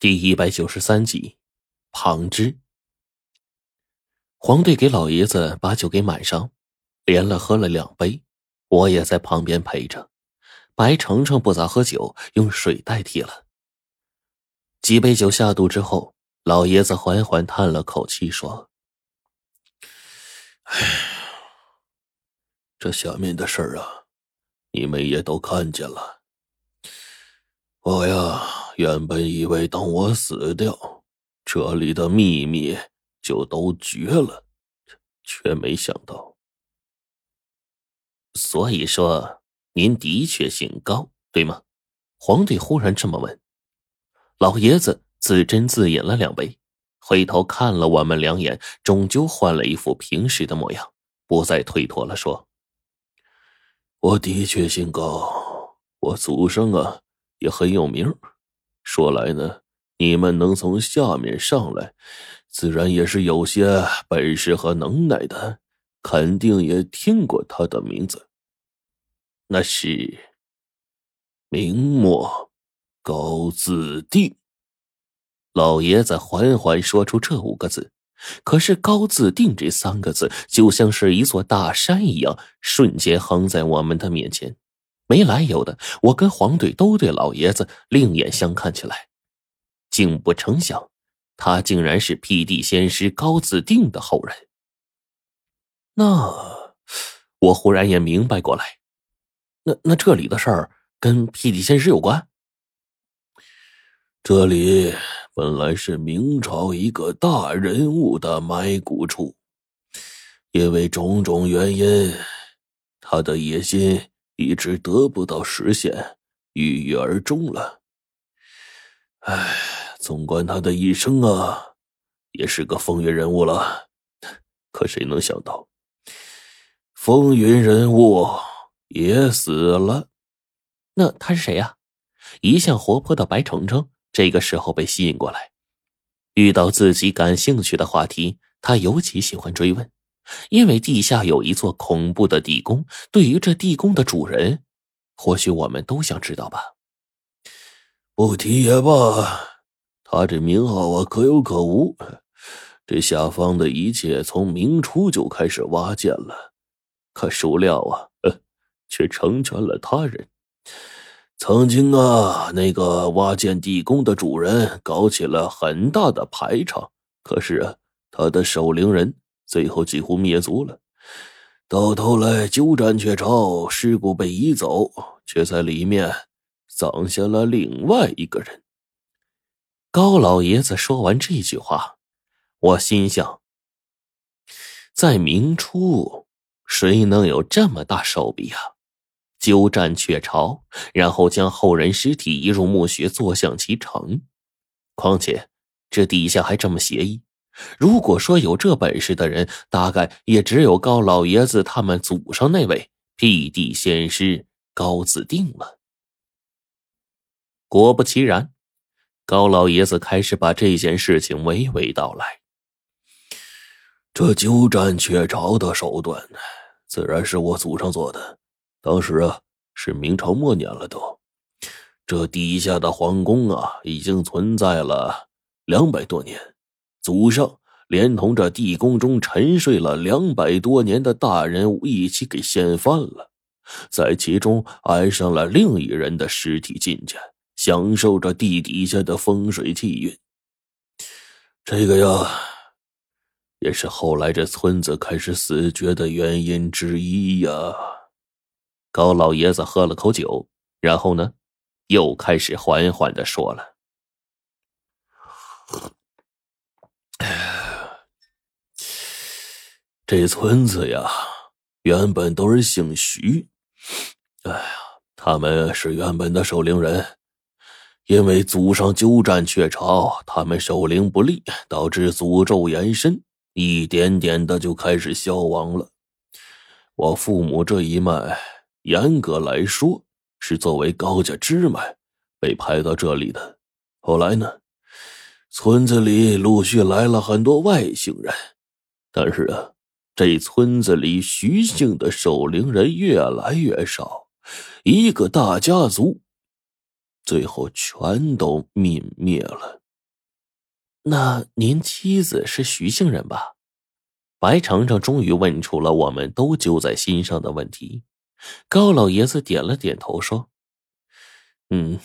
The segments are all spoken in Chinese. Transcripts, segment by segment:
第一百九十三集，旁支。黄队给老爷子把酒给满上，连了喝了两杯，我也在旁边陪着。白程程不咋喝酒，用水代替了。几杯酒下肚之后，老爷子缓缓叹了口气，说：“哎，这下面的事儿啊，你们也都看见了。我呀。”原本以为等我死掉，这里的秘密就都绝了，却没想到。所以说，您的确姓高，对吗？皇帝忽然这么问。老爷子自斟自饮了两杯，回头看了我们两眼，终究换了一副平时的模样，不再推脱了，说：“我的确姓高，我祖上啊也很有名。”说来呢，你们能从下面上来，自然也是有些本事和能耐的，肯定也听过他的名字。那是明末高自定。老爷子缓缓说出这五个字，可是“高自定”这三个字就像是一座大山一样，瞬间横在我们的面前。没来由的，我跟黄队都对老爷子另眼相看起来，竟不成想，他竟然是辟地仙师高子定的后人。那我忽然也明白过来，那那这里的事儿跟辟地仙师有关。这里本来是明朝一个大人物的埋骨处，因为种种原因，他的野心。一直得不到实现，郁郁而终了。唉，纵观他的一生啊，也是个风云人物了。可谁能想到，风云人物也死了？那他是谁呀？一向活泼的白程程，这个时候被吸引过来，遇到自己感兴趣的话题，他尤其喜欢追问。因为地下有一座恐怖的地宫，对于这地宫的主人，或许我们都想知道吧。不提也罢，他这名号啊，可有可无。这下方的一切从明初就开始挖建了，可孰料啊，却成全了他人。曾经啊，那个挖建地宫的主人搞起了很大的排场，可是啊，他的守灵人。最后几乎灭族了，到头来鸠占鹊巢，尸骨被移走，却在里面葬下了另外一个人。高老爷子说完这句话，我心想：在明初，谁能有这么大手笔啊？鸠占鹊巢，然后将后人尸体移入墓穴，坐享其成。况且这底下还这么邪异。如果说有这本事的人，大概也只有高老爷子他们祖上那位辟地仙师高子定了。果不其然，高老爷子开始把这件事情娓娓道来。这鸠占鹊巢的手段，自然是我祖上做的。当时啊，是明朝末年了，都这底下的皇宫啊，已经存在了两百多年。祖上连同这地宫中沉睡了两百多年的大人物一起给掀翻了，在其中安上了另一人的尸体进去，享受着地底下的风水气运。这个呀，也是后来这村子开始死绝的原因之一呀。高老爷子喝了口酒，然后呢，又开始缓缓的说了。这村子呀，原本都是姓徐。哎呀，他们是原本的守灵人，因为祖上鸠占鹊巢，他们守灵不力，导致诅咒延伸，一点点的就开始消亡了。我父母这一脉，严格来说是作为高家支脉被派到这里的。后来呢，村子里陆续来了很多外姓人，但是啊。这村子里徐姓的守灵人越来越少，一个大家族最后全都泯灭了。那您妻子是徐姓人吧？白程程终于问出了我们都揪在心上的问题。高老爷子点了点头，说：“嗯，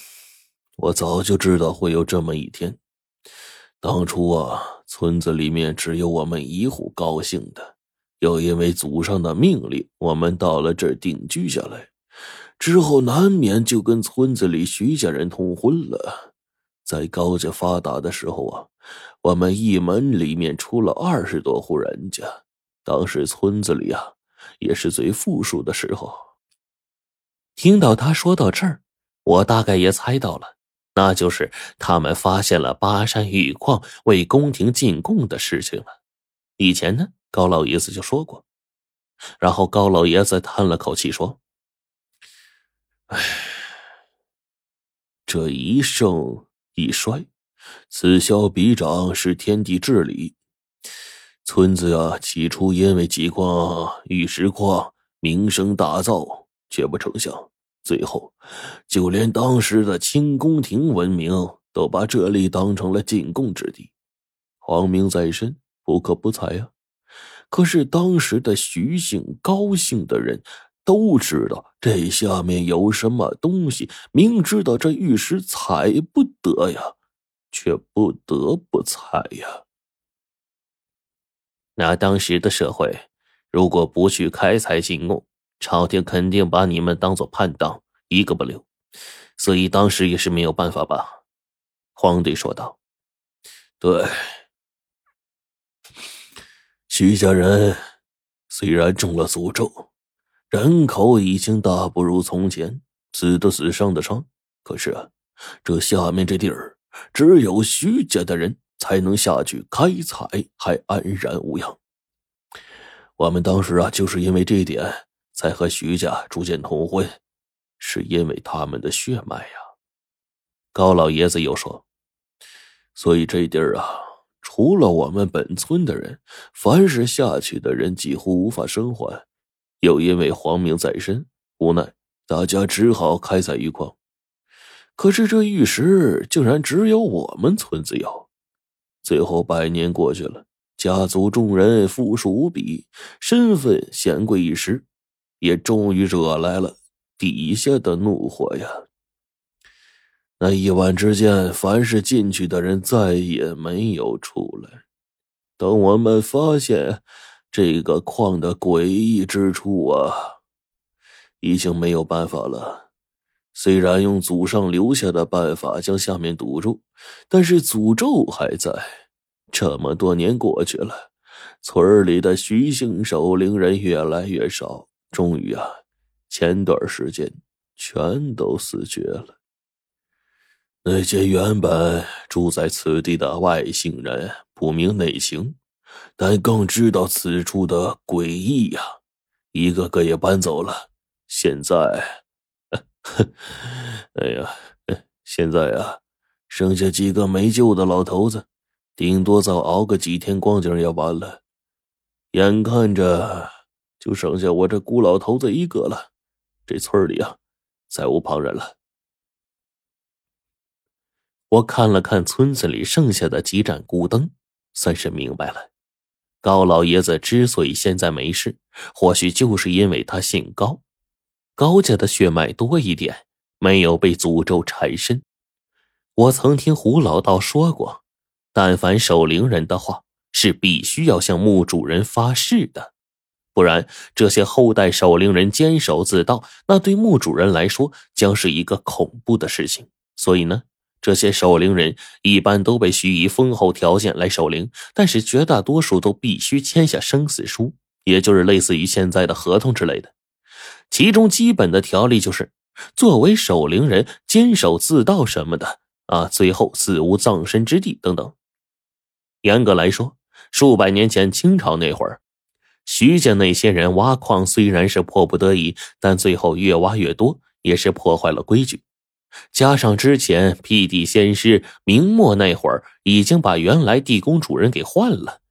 我早就知道会有这么一天。当初啊，村子里面只有我们一户高兴的，又因为祖上的命令，我们到了这儿定居下来。之后难免就跟村子里徐家人通婚了。在高家发达的时候啊。”我们一门里面出了二十多户人家，当时村子里啊也是最富庶的时候。听到他说到这儿，我大概也猜到了，那就是他们发现了巴山玉矿为宫廷进贡的事情了。以前呢，高老爷子就说过。然后高老爷子叹了口气说：“唉，这一盛一衰。”此消彼长是天地至理。村子啊，起初因为几矿玉石矿名声大噪，却不成想，最后就连当时的清宫廷文明都把这里当成了进贡之地。皇名在身，不可不采呀。可是当时的徐姓、高姓的人都知道这下面有什么东西，明知道这玉石采不得呀。却不得不采呀。那当时的社会，如果不去开采进贡，朝廷肯定把你们当做叛党，一个不留。所以当时也是没有办法吧？皇帝说道。对，徐家人虽然中了诅咒，人口已经大不如从前，死的死，伤的伤，可是啊，这下面这地儿。只有徐家的人才能下去开采，还安然无恙。我们当时啊，就是因为这点，才和徐家逐渐通婚，是因为他们的血脉呀。高老爷子又说：“所以这地儿啊，除了我们本村的人，凡是下去的人几乎无法生还。又因为皇命在身，无奈大家只好开采玉矿。”可是这玉石竟然只有我们村子有。最后百年过去了，家族众人富庶无比，身份显贵一时，也终于惹来了底下的怒火呀。那一晚之间，凡是进去的人再也没有出来。等我们发现这个矿的诡异之处啊，已经没有办法了。虽然用祖上留下的办法将下面堵住，但是诅咒还在。这么多年过去了，村里的徐姓守灵人越来越少，终于啊，前段时间全都死绝了。那些原本住在此地的外姓人不明内情，但更知道此处的诡异呀，一个个也搬走了。现在。哎呀，现在啊，剩下几个没救的老头子，顶多再熬个几天光景也完了。眼看着就剩下我这孤老头子一个了，这村里啊，再无旁人了。我看了看村子里剩下的几盏孤灯，算是明白了。高老爷子之所以现在没事，或许就是因为他姓高。高家的血脉多一点，没有被诅咒缠身。我曾听胡老道说过，但凡守灵人的话，是必须要向墓主人发誓的，不然这些后代守灵人坚守自盗，那对墓主人来说将是一个恐怖的事情。所以呢，这些守灵人一般都被许以丰厚条件来守灵，但是绝大多数都必须签下生死书，也就是类似于现在的合同之类的。其中基本的条例就是，作为守灵人坚守自盗什么的啊，最后死无葬身之地等等。严格来说，数百年前清朝那会儿，徐家那些人挖矿虽然是迫不得已，但最后越挖越多，也是破坏了规矩。加上之前辟地仙师明末那会儿已经把原来地宫主人给换了，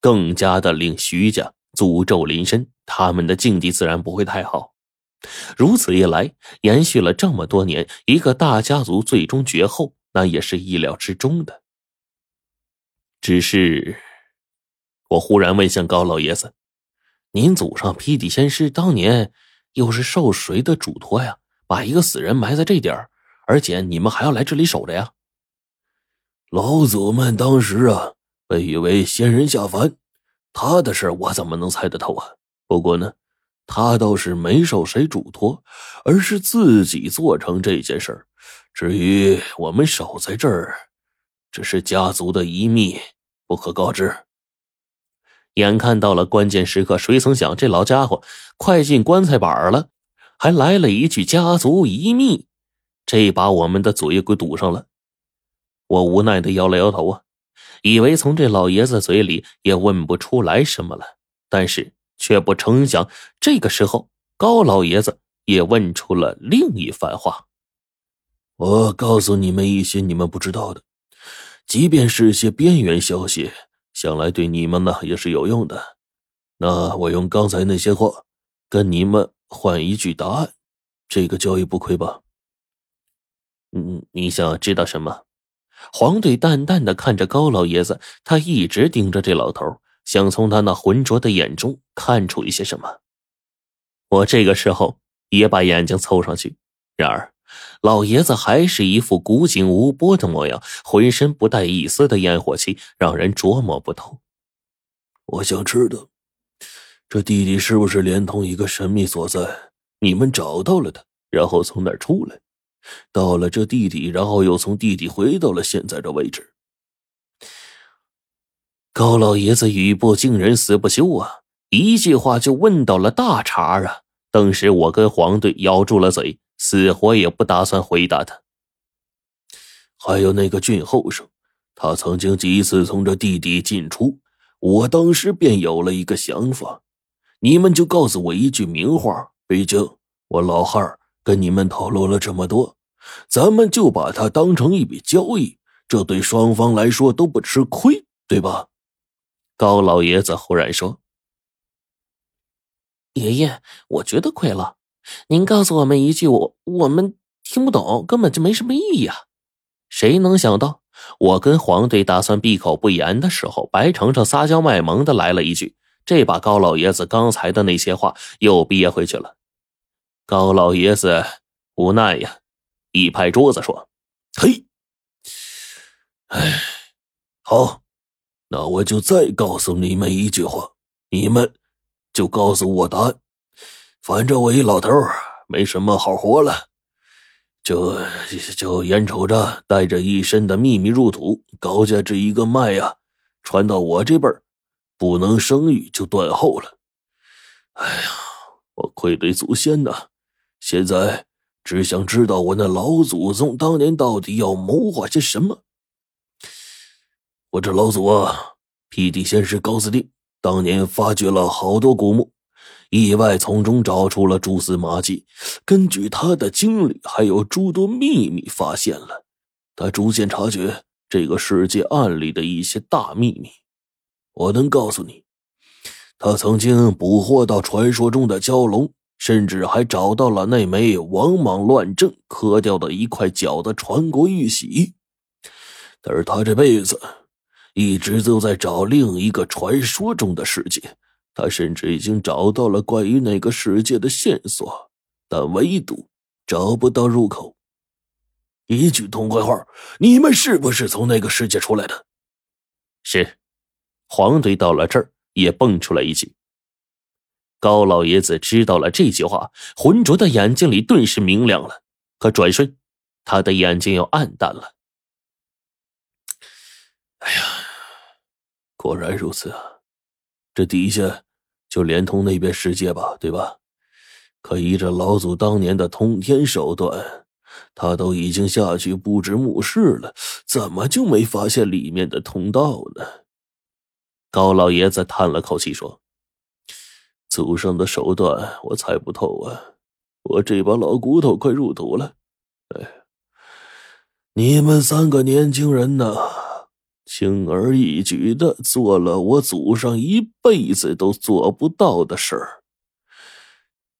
更加的令徐家。诅咒临身，他们的境地自然不会太好。如此一来，延续了这么多年，一个大家族最终绝后，那也是意料之中的。只是，我忽然问向高老爷子：“您祖上辟地仙师当年又是受谁的嘱托呀？把一个死人埋在这点儿，而且你们还要来这里守着呀？”老祖们当时啊，被誉为仙人下凡，他的事我怎么能猜得透啊？不过呢，他倒是没受谁嘱托，而是自己做成这件事儿。至于我们守在这儿。只是家族的遗秘，不可告知。眼看到了关键时刻，谁曾想这老家伙快进棺材板了，还来了一句家族遗秘，这把我们的嘴给堵上了。我无奈的摇了摇头啊，以为从这老爷子嘴里也问不出来什么了，但是却不成想，这个时候高老爷子也问出了另一番话。我告诉你们一些你们不知道的。即便是些边缘消息，想来对你们呢也是有用的。那我用刚才那些话跟你们换一句答案，这个交易不亏吧？嗯，你想知道什么？黄队淡淡的看着高老爷子，他一直盯着这老头，想从他那浑浊的眼中看出一些什么。我这个时候也把眼睛凑上去，然而。老爷子还是一副古井无波的模样，浑身不带一丝的烟火气，让人琢磨不透。我想知道，这弟弟是不是连同一个神秘所在？你们找到了他，然后从那儿出来，到了这地底，然后又从地底回到了现在的位置。高老爷子语不惊人死不休啊！一句话就问到了大茬啊！当时我跟黄队咬住了嘴。死活也不打算回答他。还有那个俊后生，他曾经几次从这地底进出，我当时便有了一个想法，你们就告诉我一句明话。毕竟我老汉跟你们透露了这么多，咱们就把它当成一笔交易，这对双方来说都不吃亏，对吧？高老爷子忽然说：“爷爷，我觉得亏了。”您告诉我们一句，我我们听不懂，根本就没什么意义啊！谁能想到，我跟黄队打算闭口不言的时候，白程程撒娇卖萌的来了一句，这把高老爷子刚才的那些话又憋回去了。高老爷子无奈呀，一拍桌子说：“嘿，哎，好，那我就再告诉你们一句话，你们就告诉我答案。”反正我一老头没什么好活了，就就眼瞅着带着一身的秘密入土，高家这一个脉呀，传到我这辈儿，不能生育就断后了。哎呀，我愧对祖先呐！现在只想知道我那老祖宗当年到底要谋划些什么。我这老祖啊，辟地仙师高司令，当年发掘了好多古墓。意外从中找出了蛛丝马迹，根据他的经历，还有诸多秘密发现了。他逐渐察觉这个世界暗里的一些大秘密。我能告诉你，他曾经捕获到传说中的蛟龙，甚至还找到了那枚王莽乱政磕掉的一块角的传国玉玺。但是他这辈子一直都在找另一个传说中的世界。他甚至已经找到了关于那个世界的线索，但唯独找不到入口。一句痛快话，你们是不是从那个世界出来的？是。黄队到了这儿也蹦出来一句。高老爷子知道了这句话，浑浊的眼睛里顿时明亮了，可转瞬，他的眼睛又暗淡了。哎呀，果然如此啊！这底下就连通那边世界吧，对吧？可依着老祖当年的通天手段，他都已经下去布置墓室了，怎么就没发现里面的通道呢？高老爷子叹了口气说：“祖上的手段我猜不透啊，我这把老骨头快入土了。哎，你们三个年轻人呢？”轻而易举的做了我祖上一辈子都做不到的事儿，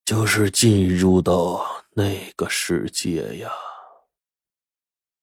就是进入到那个世界呀。